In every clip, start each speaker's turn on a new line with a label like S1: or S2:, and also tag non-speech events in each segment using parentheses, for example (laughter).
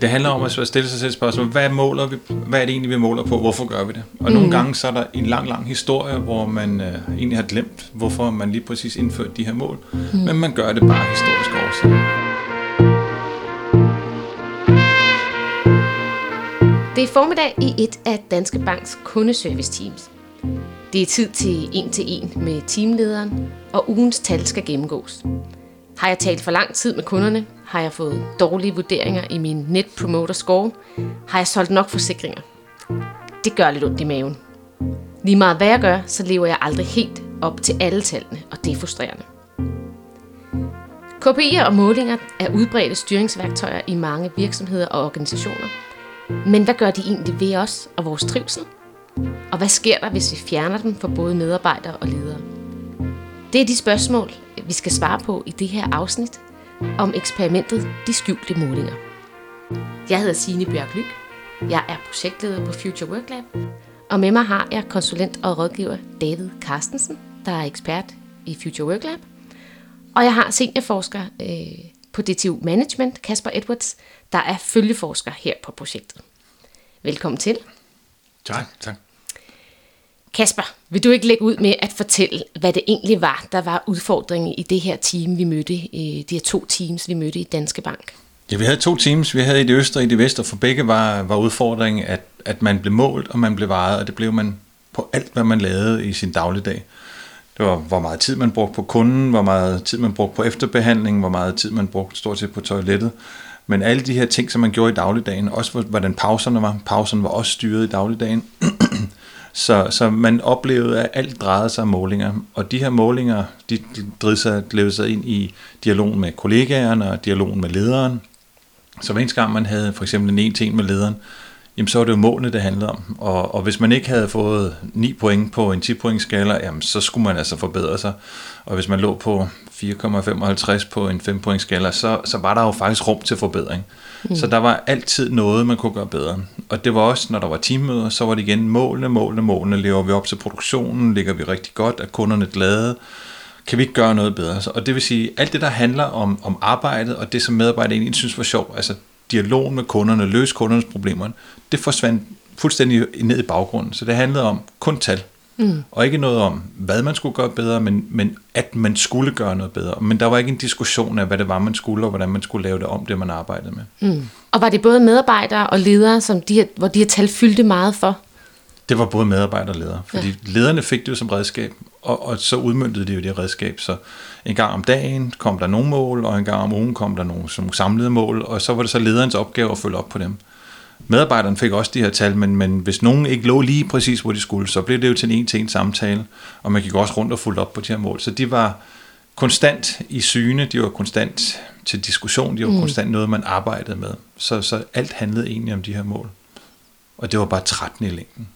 S1: Det handler om at stille sig selv spørgsmål, hvad, måler vi, hvad er det egentlig, vi måler på? Hvorfor gør vi det? Og mm. nogle gange så er der en lang, lang historie, hvor man øh, egentlig har glemt, hvorfor man lige præcis indførte de her mål. Mm. Men man gør det bare historisk årsager.
S2: Det er formiddag i et af Danske Banks kundeservice teams. Det er tid til en til en med teamlederen, og ugens tal skal gennemgås. Har jeg talt for lang tid med kunderne? Har jeg fået dårlige vurderinger i min Net Promoter Score? Har jeg solgt nok forsikringer? Det gør lidt ondt i maven. Lige meget hvad jeg gør, så lever jeg aldrig helt op til alle tallene, og det er frustrerende. KPI'er og målinger er udbredte styringsværktøjer i mange virksomheder og organisationer. Men hvad gør de egentlig ved os og vores trivsel? Og hvad sker der, hvis vi fjerner dem for både medarbejdere og ledere? Det er de spørgsmål, vi skal svare på i det her afsnit om eksperimentet De skjulte målinger. Jeg hedder Signe Bjørk Lyk. Jeg er projektleder på Future Work Lab. Og med mig har jeg konsulent og rådgiver David Carstensen, der er ekspert i Future Work Lab. Og jeg har seniorforsker øh, på DTU Management, Kasper Edwards, der er følgeforsker her på projektet. Velkommen til.
S1: Tak, tak.
S2: Kasper, vil du ikke lægge ud med at fortælle, hvad det egentlig var, der var udfordringen i det her team, vi mødte, øh, de her to teams, vi mødte i Danske Bank?
S1: Ja, vi havde to teams. Vi havde i det østre og i det vest, og for begge var, var udfordringen, at, at man blev målt, og man blev vejet, og det blev man på alt, hvad man lavede i sin dagligdag. Det var, hvor meget tid man brugte på kunden, hvor meget tid man brugte på efterbehandling, hvor meget tid man brugte stort set på toilettet. Men alle de her ting, som man gjorde i dagligdagen, også hvordan pauserne var, pauserne var også styret i dagligdagen, (clears throat) Så, så man oplevede, at alt drejede sig om målinger, og de her målinger, de drevede sig, drev sig ind i dialogen med kollegaerne og dialogen med lederen. Så hver eneste gang man havde for eksempel en en til en med lederen, jamen så var det jo målene, det handlede om. Og, og hvis man ikke havde fået 9 point på en 10 point skala, jamen så skulle man altså forbedre sig. Og hvis man lå på 4,55 på en 5 point skala, så, så var der jo faktisk rum til forbedring. Mm. Så der var altid noget, man kunne gøre bedre. Og det var også, når der var teammøder, så var det igen målene, målene, målene. Lever vi op til produktionen? Ligger vi rigtig godt? Er kunderne glade? Kan vi ikke gøre noget bedre? Og det vil sige, alt det, der handler om, om arbejdet, og det, som medarbejdere egentlig synes var sjovt, altså dialogen med kunderne, løse kundernes problemer, det forsvandt fuldstændig ned i baggrunden. Så det handlede om kun tal. Mm. Og ikke noget om, hvad man skulle gøre bedre, men, men at man skulle gøre noget bedre. Men der var ikke en diskussion af, hvad det var, man skulle, og hvordan man skulle lave det om, det man arbejdede med.
S2: Mm. Og var det både medarbejdere og ledere, som de her, hvor de her tal fyldte meget for?
S1: Det var både medarbejdere og ledere, fordi ja. lederne fik det jo som redskab, og, og så udmyndtede de jo det redskab. Så en gang om dagen kom der nogle mål, og en gang om ugen kom der nogle, nogle samlede mål, og så var det så lederens opgave at følge op på dem. Medarbejderne fik også de her tal, men, men hvis nogen ikke lå lige præcis, hvor de skulle, så blev det jo til en en-til-en samtale, og man gik også rundt og fulgte op på de her mål. Så de var konstant i syne, de var konstant til diskussion, de var mm. konstant noget, man arbejdede med. Så, så alt handlede egentlig om de her mål. Og det var bare 13 i længden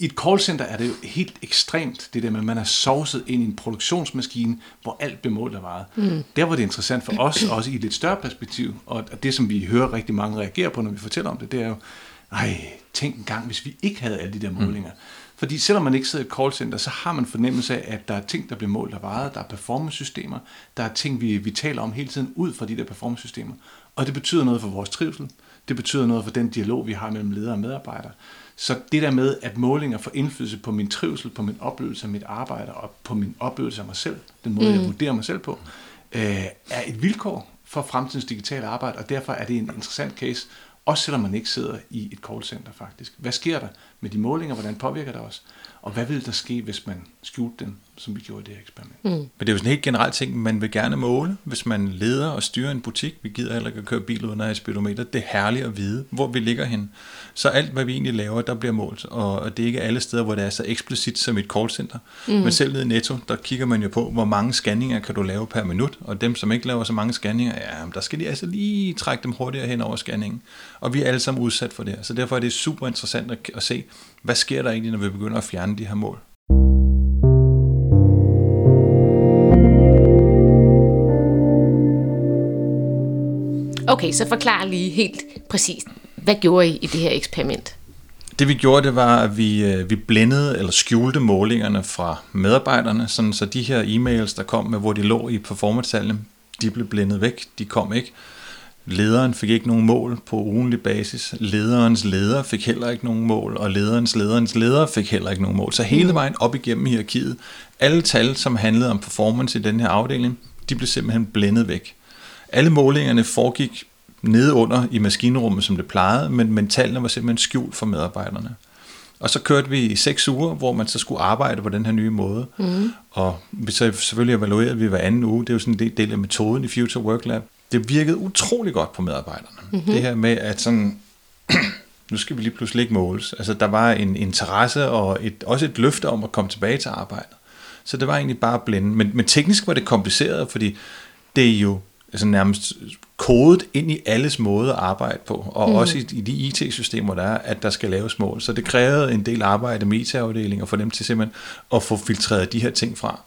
S3: i et callcenter er det jo helt ekstremt, det der med, at man er sovset ind i en produktionsmaskine, hvor alt bliver målt og vejet. Mm. Der var det interessant for os, også i et lidt større perspektiv, og det som vi hører rigtig mange reagere på, når vi fortæller om det, det er jo, ej, tænk en gang, hvis vi ikke havde alle de der målinger. Mm. Fordi selvom man ikke sidder i et callcenter, så har man fornemmelse af, at der er ting, der bliver målt og vejet, der er performance-systemer, der er ting, vi, vi taler om hele tiden ud fra de der performance-systemer. Og det betyder noget for vores trivsel, det betyder noget for den dialog, vi har mellem ledere og medarbejdere. Så det der med, at målinger får indflydelse på min trivsel, på min oplevelse af mit arbejde og på min oplevelse af mig selv, den måde, mm. jeg vurderer mig selv på, øh, er et vilkår for fremtidens digitale arbejde, og derfor er det en interessant case, også selvom man ikke sidder i et callcenter faktisk. Hvad sker der med de målinger? Hvordan påvirker det os? Og hvad vil der ske, hvis man skjulte dem, som vi gjorde i det her eksperiment? Mm. Men
S1: det er jo sådan en helt generelt ting, man vil gerne måle, hvis man leder og styrer en butik. Vi gider heller ikke at køre bil uden at have speedometer. Det er herligt at vide, hvor vi ligger hen. Så alt, hvad vi egentlig laver, der bliver målt. Og det er ikke alle steder, hvor det er så eksplicit som et callcenter. Mm. Men selv nede i Netto, der kigger man jo på, hvor mange scanninger kan du lave per minut. Og dem, som ikke laver så mange scanninger, ja, der skal de altså lige trække dem hurtigere hen over scanningen. Og vi er alle sammen udsat for det. Så derfor er det super interessant at se, hvad sker der egentlig, når vi begynder at fjerne de her mål?
S2: Okay, så forklar lige helt præcist, hvad gjorde I i det her eksperiment?
S1: Det vi gjorde, det var, at vi, øh, vi blændede eller skjulte målingerne fra medarbejderne, sådan så de her e-mails, der kom med, hvor de lå i performance de blev blændet væk, de kom ikke. Lederen fik ikke nogen mål på ugenlig basis. Lederens leder fik heller ikke nogen mål, og lederens lederens leder fik heller ikke nogen mål. Så hele vejen op igennem hierarkiet, alle tal, som handlede om performance i den her afdeling, de blev simpelthen blændet væk. Alle målingerne foregik nede under i maskinrummet, som det plejede, men, men tallene var simpelthen skjult for medarbejderne. Og så kørte vi i seks uger, hvor man så skulle arbejde på den her nye måde. Mm. Og vi så selvfølgelig evaluerede vi hver anden uge. Det er jo sådan en del af metoden i Future Work Lab. Det virkede utrolig godt på medarbejderne. Mm-hmm. Det her med, at sådan, (clears throat) nu skal vi lige pludselig ikke måles. Altså, der var en interesse og et, også et løfte om at komme tilbage til arbejdet. Så det var egentlig bare blinde. Men, men teknisk var det kompliceret, fordi det er jo altså nærmest kodet ind i alles måde at arbejde på, og mm. også i, i de IT-systemer, der er, at der skal laves mål. Så det krævede en del arbejde med IT-afdelingen for dem til simpelthen at få filtreret de her ting fra.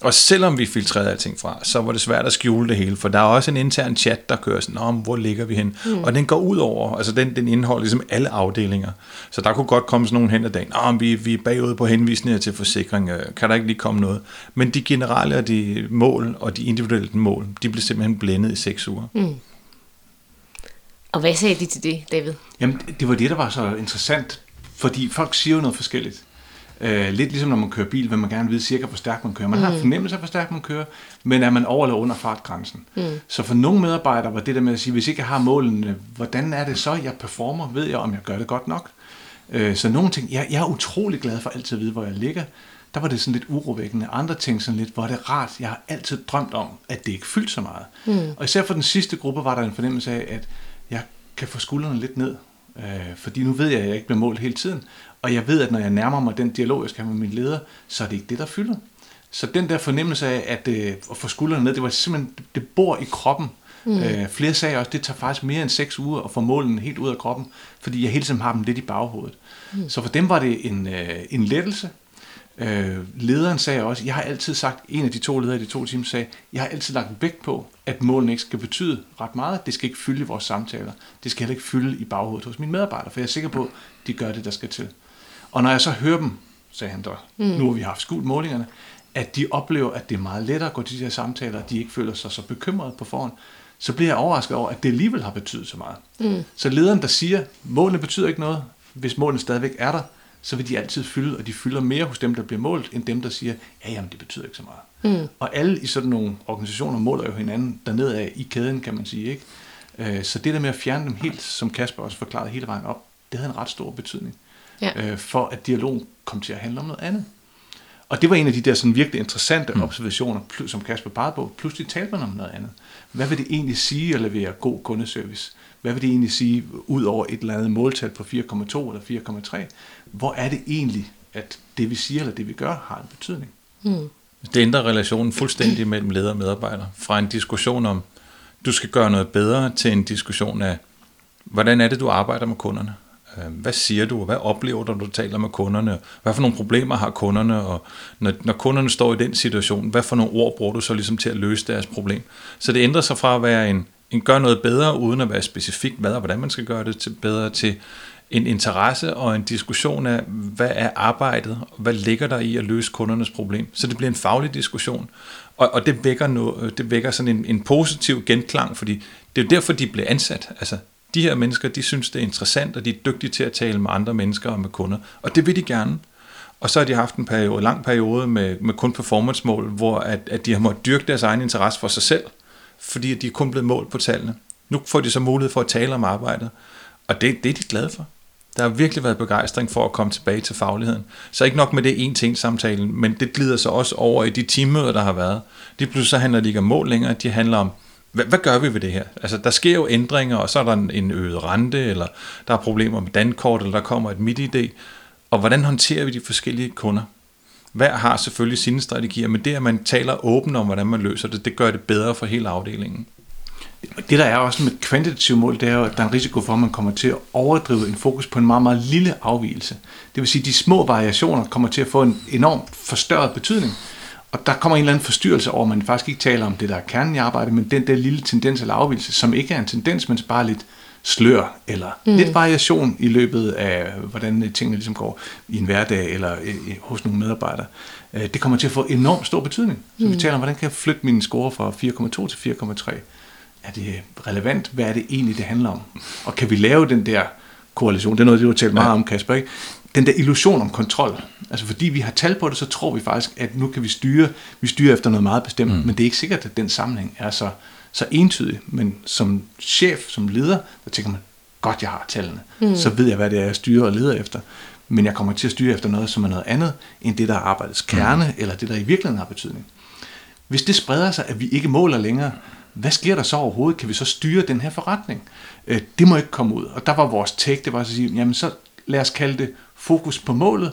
S1: Og selvom vi filtrerede alting fra, så var det svært at skjule det hele, for der er også en intern chat, der kører sådan, om hvor ligger vi hen? Mm. Og den går ud over, altså den, den indeholder ligesom alle afdelinger. Så der kunne godt komme sådan nogen hen ad dagen, om vi, vi er bagud på henvisninger til forsikring, øh, kan der ikke lige komme noget? Men de generelle og de mål og de individuelle mål, de blev simpelthen blændet i seks uger. Mm.
S2: Og hvad sagde de til det, David?
S3: Jamen, det var det, der var så interessant, fordi folk siger jo noget forskelligt. Øh, lidt ligesom når man kører bil, vil man gerne vide cirka, hvor stærkt man kører. Man mm. har fornemmelse af, hvor stærkt man kører, men er man over eller under fartgrænsen. Mm. Så for nogle medarbejdere var det der med at sige, hvis ikke jeg har målene, hvordan er det så, jeg performer? Ved jeg, om jeg gør det godt nok? Øh, så nogle ting, jeg, jeg er utrolig glad for altid at vide, hvor jeg ligger. Der var det sådan lidt urovækkende. Andre ting sådan lidt, hvor det er rart. Jeg har altid drømt om, at det ikke fyldt så meget. Mm. Og især for den sidste gruppe var der en fornemmelse af, at jeg kan få skuldrene lidt ned. Øh, fordi nu ved jeg, at jeg ikke bliver målt hele tiden. Og jeg ved, at når jeg nærmer mig den dialog, jeg skal have med min leder, så er det ikke det, der fylder. Så den der fornemmelse af at, øh, at få skuldrene ned, det var simpelthen, det bor i kroppen. Mm. Øh, flere sagde også, det tager faktisk mere end seks uger at få målene helt ud af kroppen, fordi jeg hele tiden har dem lidt i baghovedet. Mm. Så for dem var det en, øh, en lettelse. Øh, lederen sagde også, jeg har altid sagt, en af de to ledere i de to timer sagde, jeg har altid lagt vægt på, at målene ikke skal betyde ret meget. Det skal ikke fylde i vores samtaler. Det skal heller ikke fylde i baghovedet hos mine medarbejdere, for jeg er sikker på, at de gør det, der skal til. Og når jeg så hører dem, sagde han der, mm. nu har vi haft skudt målingerne, at de oplever, at det er meget lettere at gå til de her samtaler, at de ikke føler sig så bekymrede på forhånd, så bliver jeg overrasket over, at det alligevel har betydet så meget. Mm. Så lederen, der siger, målene betyder ikke noget, hvis målene stadigvæk er der, så vil de altid fylde, og de fylder mere hos dem, der bliver målt, end dem, der siger, ja, jamen, det betyder ikke så meget. Mm. Og alle i sådan nogle organisationer måler jo hinanden dernede af i kæden, kan man sige. ikke. Øh, så det der med at fjerne dem helt, som Kasper også forklarede hele vejen op, det havde en ret stor betydning ja. øh, for at dialogen kom til at handle om noget andet. Og det var en af de der sådan virkelig interessante mm. observationer, som Kasper pegede på. Pludselig talte man om noget andet. Hvad vil det egentlig sige at levere god kundeservice? Hvad vil det egentlig sige ud over et eller andet måltal på 4,2 eller 4,3? Hvor er det egentlig, at det vi siger eller det vi gør har en betydning? Mm.
S1: Det ændrer relationen fuldstændig mellem leder og medarbejder. Fra en diskussion om, du skal gøre noget bedre, til en diskussion af, hvordan er det, du arbejder med kunderne? Øh, hvad siger du, og hvad oplever du, når du taler med kunderne? Hvad for nogle problemer har kunderne? Og når, når kunderne står i den situation, hvad for nogle ord bruger du så ligesom til at løse deres problem? Så det ændrer sig fra at være en, en gør noget bedre, uden at være specifik, hvad og hvordan man skal gøre det til, bedre, til en interesse og en diskussion af, hvad er arbejdet, og hvad ligger der i at løse kundernes problem. Så det bliver en faglig diskussion, og, og det, vækker noget, det vækker sådan en, en positiv genklang, fordi det er jo derfor, de bliver ansat. Altså, de her mennesker, de synes, det er interessant, og de er dygtige til at tale med andre mennesker og med kunder. Og det vil de gerne. Og så har de haft en periode, en lang periode med, med kun performance-mål, hvor at, at de har måttet dyrke deres egen interesse for sig selv, fordi de er kun blevet målt på tallene. Nu får de så mulighed for at tale om arbejdet, og det, det er de glade for. Der har virkelig været begejstring for at komme tilbage til fagligheden. Så ikke nok med det en ting samtalen, men det glider så også over i de teammøder, der har været. De pludselig så handler de ikke om mål længere, de handler om, hvad, hvad gør vi ved det her? Altså, der sker jo ændringer, og så er der en, en øget rente, eller der er problemer med dankort, eller der kommer et midt-ID. Og hvordan håndterer vi de forskellige kunder? Hver har selvfølgelig sine strategier, men det, at man taler åbent om, hvordan man løser det, det gør det bedre for hele afdelingen.
S3: Det, der er også med kvantitative mål, det er jo, at der er en risiko for, at man kommer til at overdrive en fokus på en meget, meget lille afvielse. Det vil sige, at de små variationer kommer til at få en enorm forstørret betydning. Og der kommer en eller anden forstyrrelse over, at man faktisk ikke taler om det, der er kernen i arbejdet, men den der lille tendens eller afvielse, som ikke er en tendens, men bare lidt slør, eller mm. lidt variation i løbet af, hvordan tingene ligesom går i en hverdag, eller hos nogle medarbejdere. Øh, det kommer til at få enormt stor betydning. Så mm. vi taler om, hvordan kan jeg flytte mine score fra 4,2 til 4,3. er det relevant? Hvad er det egentlig, det handler om? Og kan vi lave den der korrelation? Det er noget, du har talt meget om, Kasper, ikke? Den der illusion om kontrol. Altså fordi vi har tal på det, så tror vi faktisk, at nu kan vi styre, vi styrer efter noget meget bestemt, mm. men det er ikke sikkert, at den sammenhæng er så, så entydig. Men som chef, som leder, der tænker man, godt jeg har tallene, mm. så ved jeg, hvad det er, jeg styrer og leder efter. Men jeg kommer til at styre efter noget, som er noget andet, end det, der er arbejdets kerne, mm. eller det, der i virkeligheden har betydning. Hvis det spreder sig, at vi ikke måler længere, hvad sker der så overhovedet? Kan vi så styre den her forretning? Øh, det må ikke komme ud. Og der var vores take, det var at sige, jamen så lad os kalde det fokus på målet,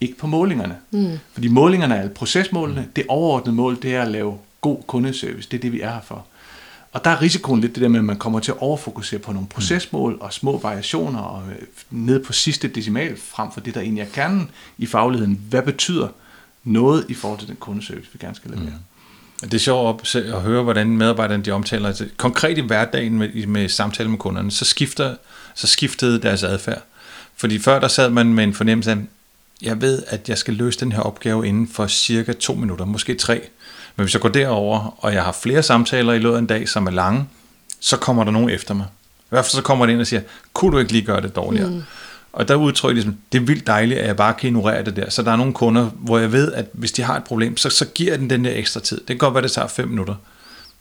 S3: ikke på målingerne. Mm. Fordi målingerne er procesmålene. Det overordnede mål, det er at lave god kundeservice. Det er det, vi er her for. Og der er risikoen lidt det der med, at man kommer til at overfokusere på nogle procesmål og små variationer og øh, ned på sidste decimal frem for det, der egentlig er kernen i fagligheden. Hvad betyder noget i forhold til den kundeservice, vi gerne skal levere?
S1: Mm. Det er sjovt at, at høre, hvordan medarbejderne de omtaler det. Konkret i hverdagen med, med samtale med kunderne, så, skifter, så skiftede deres adfærd. Fordi før der sad man med en fornemmelse af, jeg ved, at jeg skal løse den her opgave inden for cirka to minutter, måske tre. Men hvis jeg går derover, og jeg har flere samtaler i løbet af en dag, som er lange, så kommer der nogen efter mig. I hvert fald så kommer det ind og siger, kunne du ikke lige gøre det dårligere? Mm. Og der udtrykker jeg ligesom, det er vildt dejligt, at jeg bare kan ignorere det der. Så der er nogle kunder, hvor jeg ved, at hvis de har et problem, så, så giver den den der ekstra tid. Det kan godt være, det tager fem minutter.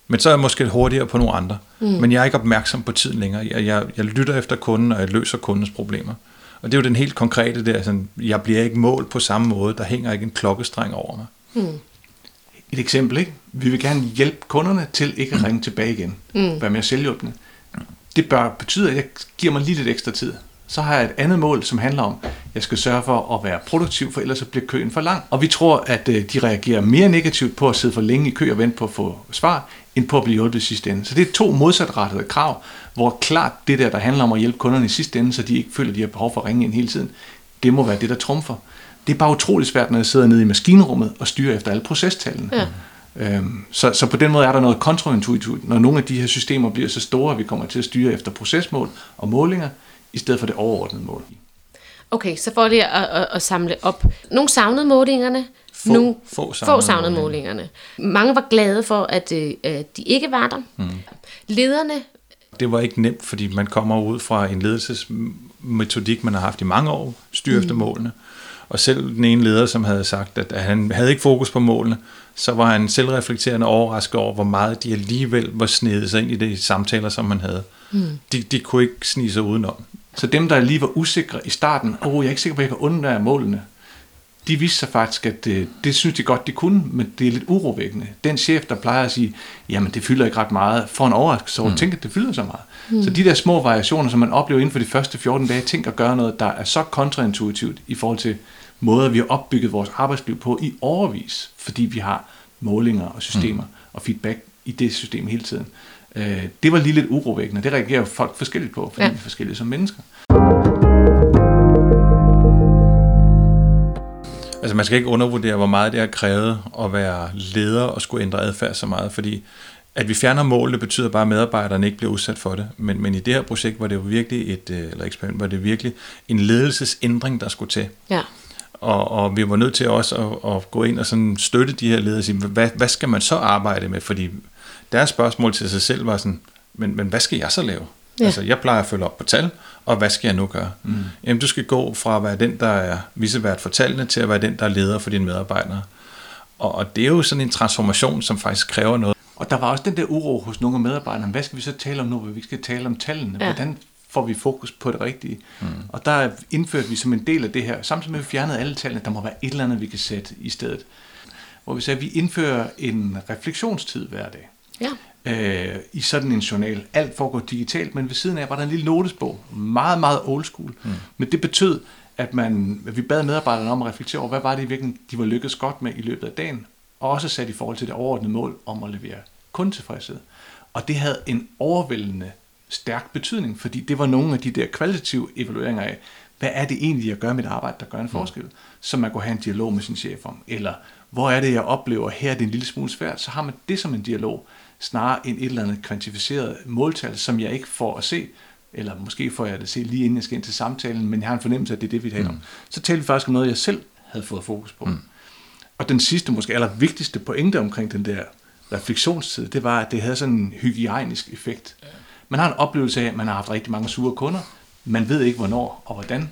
S1: Men så er jeg måske hurtigere på nogle andre. Mm. Men jeg er ikke opmærksom på tiden længere. Jeg, jeg, jeg lytter efter kunden, og jeg løser kundens problemer. Og det er jo den helt konkrete der, sådan, jeg bliver ikke målt på samme måde. Der hænger ikke en klokkestreng over mig. Mm.
S3: Et eksempel, ikke? Vi vil gerne hjælpe kunderne til ikke at ringe tilbage igen. Mm. Være mere selvhjælpende. Det bør betyde, at jeg giver mig lige lidt ekstra tid. Så har jeg et andet mål, som handler om, at jeg skal sørge for at være produktiv, for ellers så bliver køen for lang. Og vi tror, at øh, de reagerer mere negativt på at sidde for længe i kø og vente på at få svar, end på at blive hjulpet i sidste ende. Så det er to modsatrettede krav, hvor klart det der, der handler om at hjælpe kunderne i sidste ende, så de ikke føler, at de har behov for at ringe ind hele tiden, det må være det, der trumfer. Det er bare utrolig svært, når jeg sidder nede i maskinrummet og styrer efter alle procestallene. Ja. Øhm, så, så på den måde er der noget kontraintuitivt, når nogle af de her systemer bliver så store, at vi kommer til at styre efter procesmål og målinger, i stedet for det overordnede mål.
S2: Okay, så får det at, at, at samle op. Nogle savnede målingerne,
S1: få,
S2: nogle
S1: få savnede,
S2: få savnede målingerne. Mange var glade for, at, øh, at de ikke var der. Mm. Lederne...
S1: Det var ikke nemt, fordi man kommer ud fra en ledelsesmetodik, man har haft i mange år, styr mm. efter målene. Og selv den ene leder, som havde sagt, at han havde ikke fokus på målene, så var han selvreflekterende overrasket over, hvor meget de alligevel var snedet sig ind i de samtaler, som man havde. Mm. De, de kunne ikke snige sig udenom.
S3: Så dem, der lige var usikre i starten, åh, oh, jeg er ikke sikker på, at jeg kan undvære målene, de viste sig faktisk, at det, øh, det synes de godt, de kunne, men det er lidt urovækkende. Den chef, der plejer at sige, jamen det fylder ikke ret meget, får en overraskelse over, mm. tænker, at det fylder så meget. Mm. Så de der små variationer, som man oplever inden for de første 14 dage, tænker at gøre noget, der er så kontraintuitivt i forhold til måder, vi har opbygget vores arbejdsliv på i overvis, fordi vi har målinger og systemer mm. og feedback i det system hele tiden. Øh, det var lige lidt urovækkende. Det reagerer folk forskelligt på, fordi ja. vi er forskellige som mennesker.
S1: Altså man skal ikke undervurdere, hvor meget det har krævet at være leder og skulle ændre adfærd så meget, fordi at vi fjerner målene betyder bare, at medarbejderne ikke bliver udsat for det. Men, men i det her projekt var det jo virkelig et, øh, eller eksperiment, var det virkelig en ledelsesændring, der skulle til. Ja. Og, og vi var nødt til også at, at gå ind og sådan støtte de her ledere og sige, hvad, hvad skal man så arbejde med? Fordi deres spørgsmål til sig selv var sådan, men, men hvad skal jeg så lave? Ja. Altså, jeg plejer at følge op på tal, og hvad skal jeg nu gøre? Mm. Jamen, du skal gå fra at være den, der er visevært for tallene, til at være den, der er leder for dine medarbejdere. Og, og det er jo sådan en transformation, som faktisk kræver noget.
S3: Og der var også den der uro hos nogle af medarbejderne. Hvad skal vi så tale om nu? Vi skal tale om tallene. Ja. Hvordan får vi fokus på det rigtige? Mm. Og der indførte vi som en del af det her, samtidig med at vi fjernede alle tallene, der må være et eller andet, vi kan sætte i stedet. Hvor vi sagde, at vi indfører en refleksionstid hver dag. Ja. Øh, I sådan en journal. Alt foregår digitalt, men ved siden af var der en lille notesbog. Meget, meget old school. Mm. Men det betød, at, man, at vi bad medarbejderne om at reflektere over, hvad var det i virkeligheden, de var lykkedes godt med i løbet af dagen. Og også sat i forhold til det overordnede mål om at levere kundetilfredshed. Og det havde en overvældende stærk betydning, fordi det var nogle af de der kvalitative evalueringer af, hvad er det egentlig, jeg gør mit arbejde, der gør en mm. forskel, mm. som man kunne have en dialog med sin chef om, eller hvor er det, jeg oplever, her er det en lille smule svært, så har man det som en dialog, snarere end et eller andet kvantificeret måltal, som jeg ikke får at se, eller måske får jeg det at se lige inden jeg skal ind til samtalen, men jeg har en fornemmelse af, at det er det, vi taler mm. om. Så taler vi faktisk om noget, jeg selv havde fået fokus på. Mm. Og den sidste, måske aller vigtigste pointe omkring den der refleksionstid, det var, at det havde sådan en hygiejnisk effekt. Man har en oplevelse af, at man har haft rigtig mange sure kunder. Man ved ikke, hvornår og hvordan.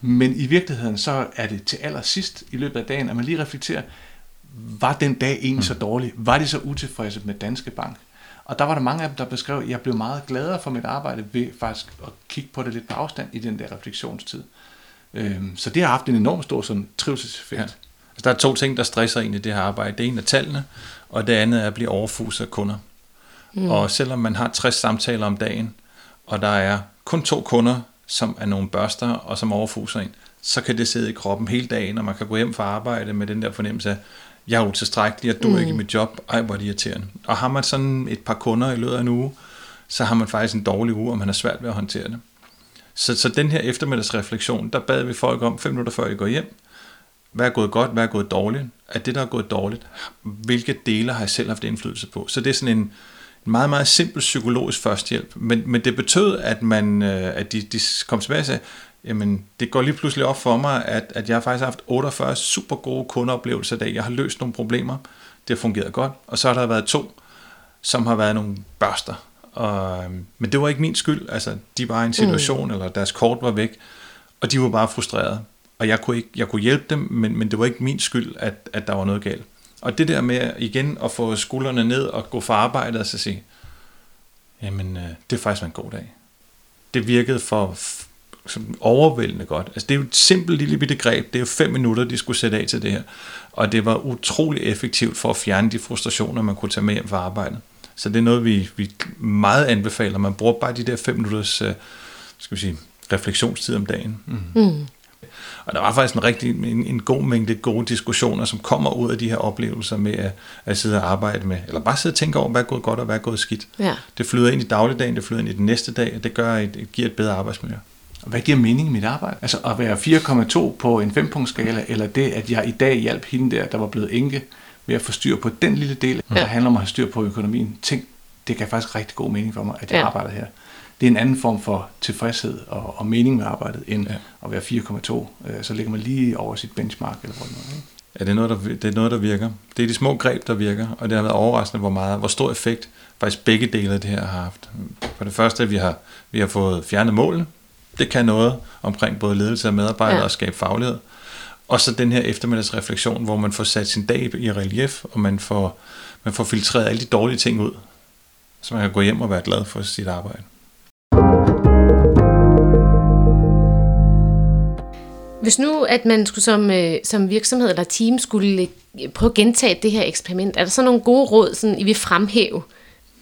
S3: Men i virkeligheden, så er det til allersidst i løbet af dagen, at man lige reflekterer, var den dag egentlig så dårlig? Var de så utilfredse med Danske Bank? Og der var der mange af dem, der beskrev, at jeg blev meget gladere for mit arbejde ved faktisk at kigge på det lidt på afstand i den der refleksionstid. Øhm, så det har haft en enorm stor sådan, trivselseffekt.
S1: Ja. Altså, der er to ting, der stresser en i det her arbejde. Det ene er tallene, og det andet er at blive overfuset af kunder. Mm. Og selvom man har 60 samtaler om dagen, og der er kun to kunder, som er nogle børster, og som overfuser en, så kan det sidde i kroppen hele dagen, og man kan gå hjem fra arbejde med den der fornemmelse af, jeg er utilstrækkelig, jeg duer mm. ikke i mit job, ej hvor er det irriterende. Og har man sådan et par kunder i løbet af en uge, så har man faktisk en dårlig uge, og man har svært ved at håndtere det. Så, så den her eftermiddagsreflektion, der bad vi folk om fem minutter før I går hjem, hvad er gået godt, hvad er gået dårligt? Er det, der er gået dårligt, hvilke dele har jeg selv haft indflydelse på? Så det er sådan en, en meget, meget simpel psykologisk førstehjælp. Men, men det betød, at, man, øh, at de, de kom tilbage og sagde, jamen det går lige pludselig op for mig, at, at jeg faktisk har haft 48 super gode kundeoplevelser i dag. Jeg har løst nogle problemer. Det har fungeret godt. Og så har der været to, som har været nogle børster. Og, øhm, men det var ikke min skyld. Altså, de var i en situation, mm. eller deres kort var væk, og de var bare frustrerede. Og jeg kunne, ikke, jeg kunne hjælpe dem, men, men det var ikke min skyld, at, at der var noget galt. Og det der med igen at få skuldrene ned og gå fra arbejde og så sige, jamen øh, det er faktisk en god dag. Det virkede for som overvældende godt. Altså det er jo et simpelt lille bitte greb. Det er jo fem minutter, de skulle sætte af til det her. Og det var utrolig effektivt for at fjerne de frustrationer, man kunne tage med hjem fra arbejdet. Så det er noget, vi, vi meget anbefaler. Man bruger bare de der fem minutters øh, skal vi sige, refleksionstid om dagen. Mm. Mm. Og der var faktisk en rigtig en, en god mængde gode diskussioner, som kommer ud af de her oplevelser med at, at sidde og arbejde med, eller bare sidde og tænke over, hvad er gået godt og hvad er gået skidt. Ja. Det flyder ind i dagligdagen, det flyder ind i den næste dag, og det gør et, et giver et bedre arbejdsmiljø.
S3: Hvad giver mening i mit arbejde? Altså at være 4,2 på en 5-punktskala, eller det, at jeg i dag hjalp hende der, der var blevet enke, ved at få styr på den lille del, ja. der handler om at have styr på økonomien. Tænk, det kan faktisk rigtig god mening for mig, at jeg ja. arbejder her. Det er en anden form for tilfredshed og, og mening med arbejdet, end ja. at være 4,2. Øh, så ligger man lige over sit benchmark eller noget. Ikke?
S1: Ja, det er, noget, der, det er noget, der virker. Det er de små greb, der virker, og det har været overraskende, hvor, meget, hvor stor effekt faktisk begge dele af det her har haft. For det første, at vi har, vi har fået fjernet målene. Det kan noget omkring både ledelse af medarbejdere ja. og skabe faglighed. Og så den her eftermiddagsreflektion, hvor man får sat sin dag i relief, og man får, man får filtreret alle de dårlige ting ud, så man kan gå hjem og være glad for sit arbejde.
S2: Hvis nu, at man skulle som, øh, som virksomhed eller team skulle øh, prøve at gentage det her eksperiment, er der så nogle gode råd, sådan, I vil fremhæve?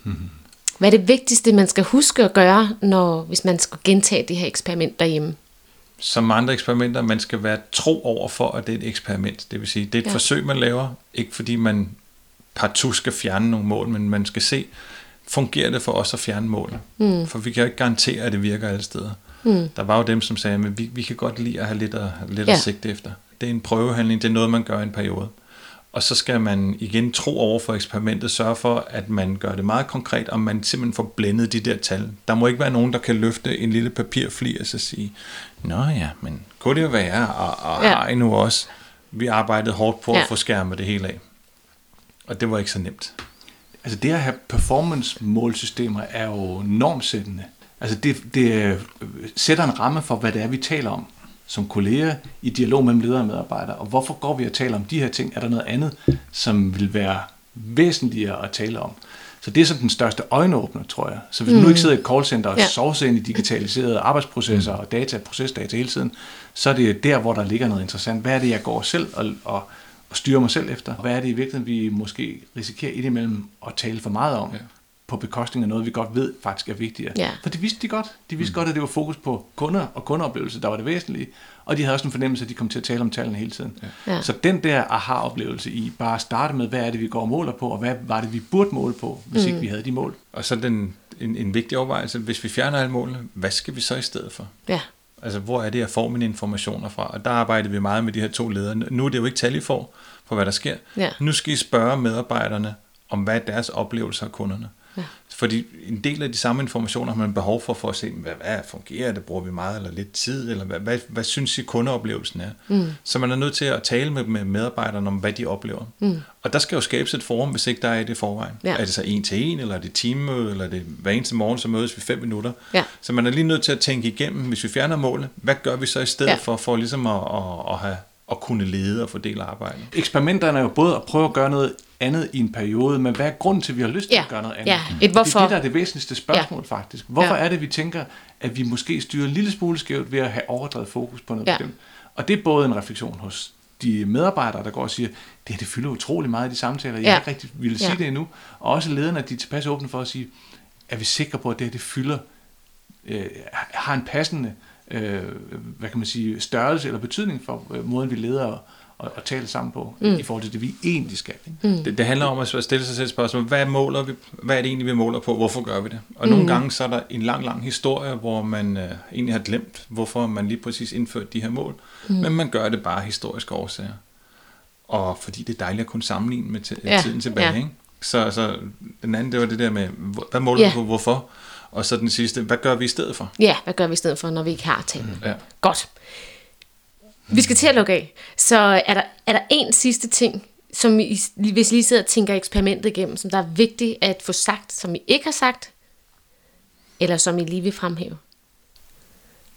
S2: Mm-hmm. Hvad er det vigtigste, man skal huske at gøre, når, hvis man skal gentage det her eksperiment derhjemme?
S1: Som andre eksperimenter, man skal være tro over for, at det er et eksperiment. Det vil sige, det er et ja. forsøg, man laver, ikke fordi man partout skal fjerne nogle mål, men man skal se, fungerer det for os at fjerne målene? Mm. For vi kan jo ikke garantere, at det virker alle steder. Mm. Der var jo dem, som sagde, at vi, vi kan godt lide at have lidt at, lidt ja. at sigte efter. Det er en prøvehandling, det er noget, man gør i en periode. Og så skal man igen tro over for eksperimentet, sørge for, at man gør det meget konkret, og man simpelthen får blændet de der tal. Der må ikke være nogen, der kan løfte en lille papirfli og så sige, Nå ja, men kunne det jo være, og, og ja. har I nu også? Vi arbejdede hårdt på ja. at få skærmet det hele af. Og det var ikke så nemt.
S3: Altså det at have performance-målsystemer er jo normsættende. Altså det, det øh, sætter en ramme for, hvad det er, vi taler om som kolleger i dialog mellem ledere og medarbejdere. Og hvorfor går vi og taler om de her ting? Er der noget andet, som vil være væsentligere at tale om? Så det er sådan den største øjenåbner, tror jeg. Så hvis mm. du nu ikke sidder i et callcenter og ja. sover ind i digitaliserede arbejdsprocesser og data, procesdata hele tiden, så er det der, hvor der ligger noget interessant. Hvad er det, jeg går selv og, og, og styrer mig selv efter? Hvad er det i virkeligheden, vi måske risikerer indimellem at tale for meget om? Ja på bekostning af noget, vi godt ved faktisk er vigtigere. Ja. For det vidste de godt. De vidste mm. godt, at det var fokus på kunder og kundeoplevelse, der var det væsentlige. Og de havde også en fornemmelse, at de kom til at tale om tallene hele tiden. Ja. Så den der aha-oplevelse i bare at starte med, hvad er det, vi går og måler på, og hvad var det, vi burde måle på, hvis mm. ikke vi havde de mål.
S1: Og så den, en, en vigtig overvejelse, hvis vi fjerner alle målene, hvad skal vi så i stedet for? Ja. Altså, hvor er det, jeg får mine informationer fra? Og der arbejder vi meget med de her to ledere. Nu er det jo ikke tal, I får, for hvad der sker. Ja. Nu skal I spørge medarbejderne, om hvad er deres oplevelser af kunderne. Ja. Fordi en del af de samme informationer har man behov for, for at se, hvad, hvad fungerer det, bruger vi meget eller lidt tid, eller hvad, hvad, hvad synes I kundeoplevelsen er. Mm. Så man er nødt til at tale med, med medarbejderne om, hvad de oplever. Mm. Og der skal jo skabes et forum, hvis ikke der er det forvejen. Ja. Er det så en til en, eller er det teammøde, eller er det hver eneste morgen, så mødes vi fem minutter. Ja. Så man er lige nødt til at tænke igennem, hvis vi fjerner målet, hvad gør vi så i stedet ja. for, for ligesom at, at, at have at kunne lede og fordele arbejdet.
S3: Eksperimenterne er jo både at prøve at gøre noget andet i en periode, men hvad er grunden til, at vi har lyst til
S2: ja.
S3: at gøre noget andet?
S2: Ja. Et hvorfor.
S3: Det er det, der er det væsentligste spørgsmål ja. faktisk. Hvorfor ja. er det, vi tænker, at vi måske styrer en lille smule skævt ved at have overdrevet fokus på noget ja. bestemt? Og det er både en refleksion hos de medarbejdere, der går og siger, det her det fylder utrolig meget i de samtaler, jeg ja. ikke rigtig ville sige ja. det endnu. Og også lederne, at de er tilpas åbne for at sige, er vi sikre på, at det her det fylder, øh, har en passende øh, hvad kan man sige, størrelse eller betydning for øh, måden, vi leder og, og, og taler sammen på, mm. i forhold til det, vi egentlig skal. Ikke?
S1: Mm. Det, det handler om at stille sig selv spørgsmål, hvad, måler vi, hvad er det egentlig, vi måler på, hvorfor gør vi det? Og mm. nogle gange så er der en lang, lang historie, hvor man øh, egentlig har glemt, hvorfor man lige præcis indførte de her mål, mm. men man gør det bare historiske årsager. Og fordi det er dejligt at kunne sammenligne med t- ja. tiden tilbage. Ja. Ikke? Så, så den anden, det var det der med, hvad måler ja. vi på, hvorfor? Og så den sidste, hvad gør vi i stedet for?
S2: Ja, hvad gør vi i stedet for, når vi ikke har talen? Ja. Godt. Vi skal til at lukke af. Så er der, er der en sidste ting, som I, hvis I lige sidder og tænker eksperimentet igennem, som der er vigtigt at få sagt, som I ikke har sagt, eller som I lige vil fremhæve?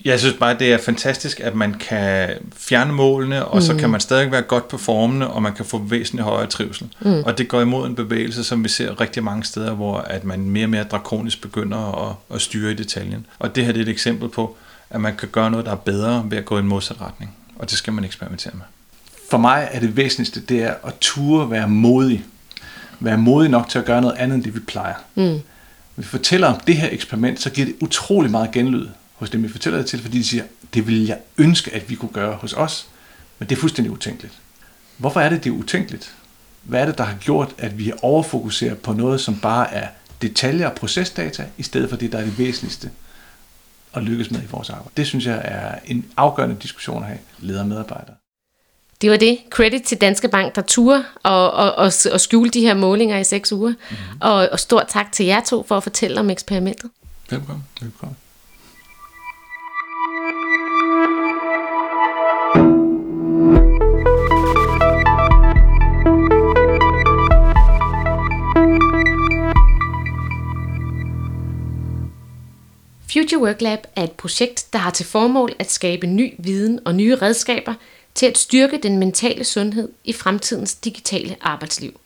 S1: Jeg synes bare, det er fantastisk, at man kan fjerne målene, og mm. så kan man stadig være godt på formene, og man kan få væsentligt højere trivsel. Mm. Og det går imod en bevægelse, som vi ser rigtig mange steder, hvor at man mere og mere drakonisk begynder at, at styre i detaljen. Og det her det er et eksempel på, at man kan gøre noget, der er bedre ved at gå i en modsat retning. Og det skal man eksperimentere med.
S3: For mig er det væsentligste, det er at ture være modig. Være modig nok til at gøre noget andet, end det vi plejer. Mm. Vi fortæller om det her eksperiment, så giver det utrolig meget genlyd hos dem, vi fortæller det til, fordi de siger, det ville jeg ønske, at vi kunne gøre hos os, men det er fuldstændig utænkeligt. Hvorfor er det, det er utænkeligt? Hvad er det, der har gjort, at vi overfokuserer på noget, som bare er detaljer og procesdata, i stedet for det, der er det væsentligste at lykkes med i vores arbejde? Det synes jeg er en afgørende diskussion at have leder medarbejdere.
S2: Det var det. Credit til Danske Bank, der turer og, og, og, og skjule de her målinger i seks uger. Mm-hmm. Og, og stort tak til jer to for at fortælle om eksperimentet.
S3: Velkommen. Velkommen.
S2: Future Work Lab er et projekt, der har til formål at skabe ny viden og nye redskaber til at styrke den mentale sundhed i fremtidens digitale arbejdsliv.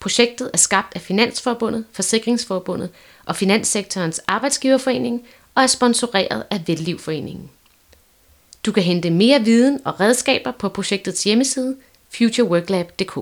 S2: Projektet er skabt af Finansforbundet, Forsikringsforbundet og Finanssektorens Arbejdsgiverforening og er sponsoreret af Vellivforeningen. Du kan hente mere viden og redskaber på projektets hjemmeside futureworklab.dk.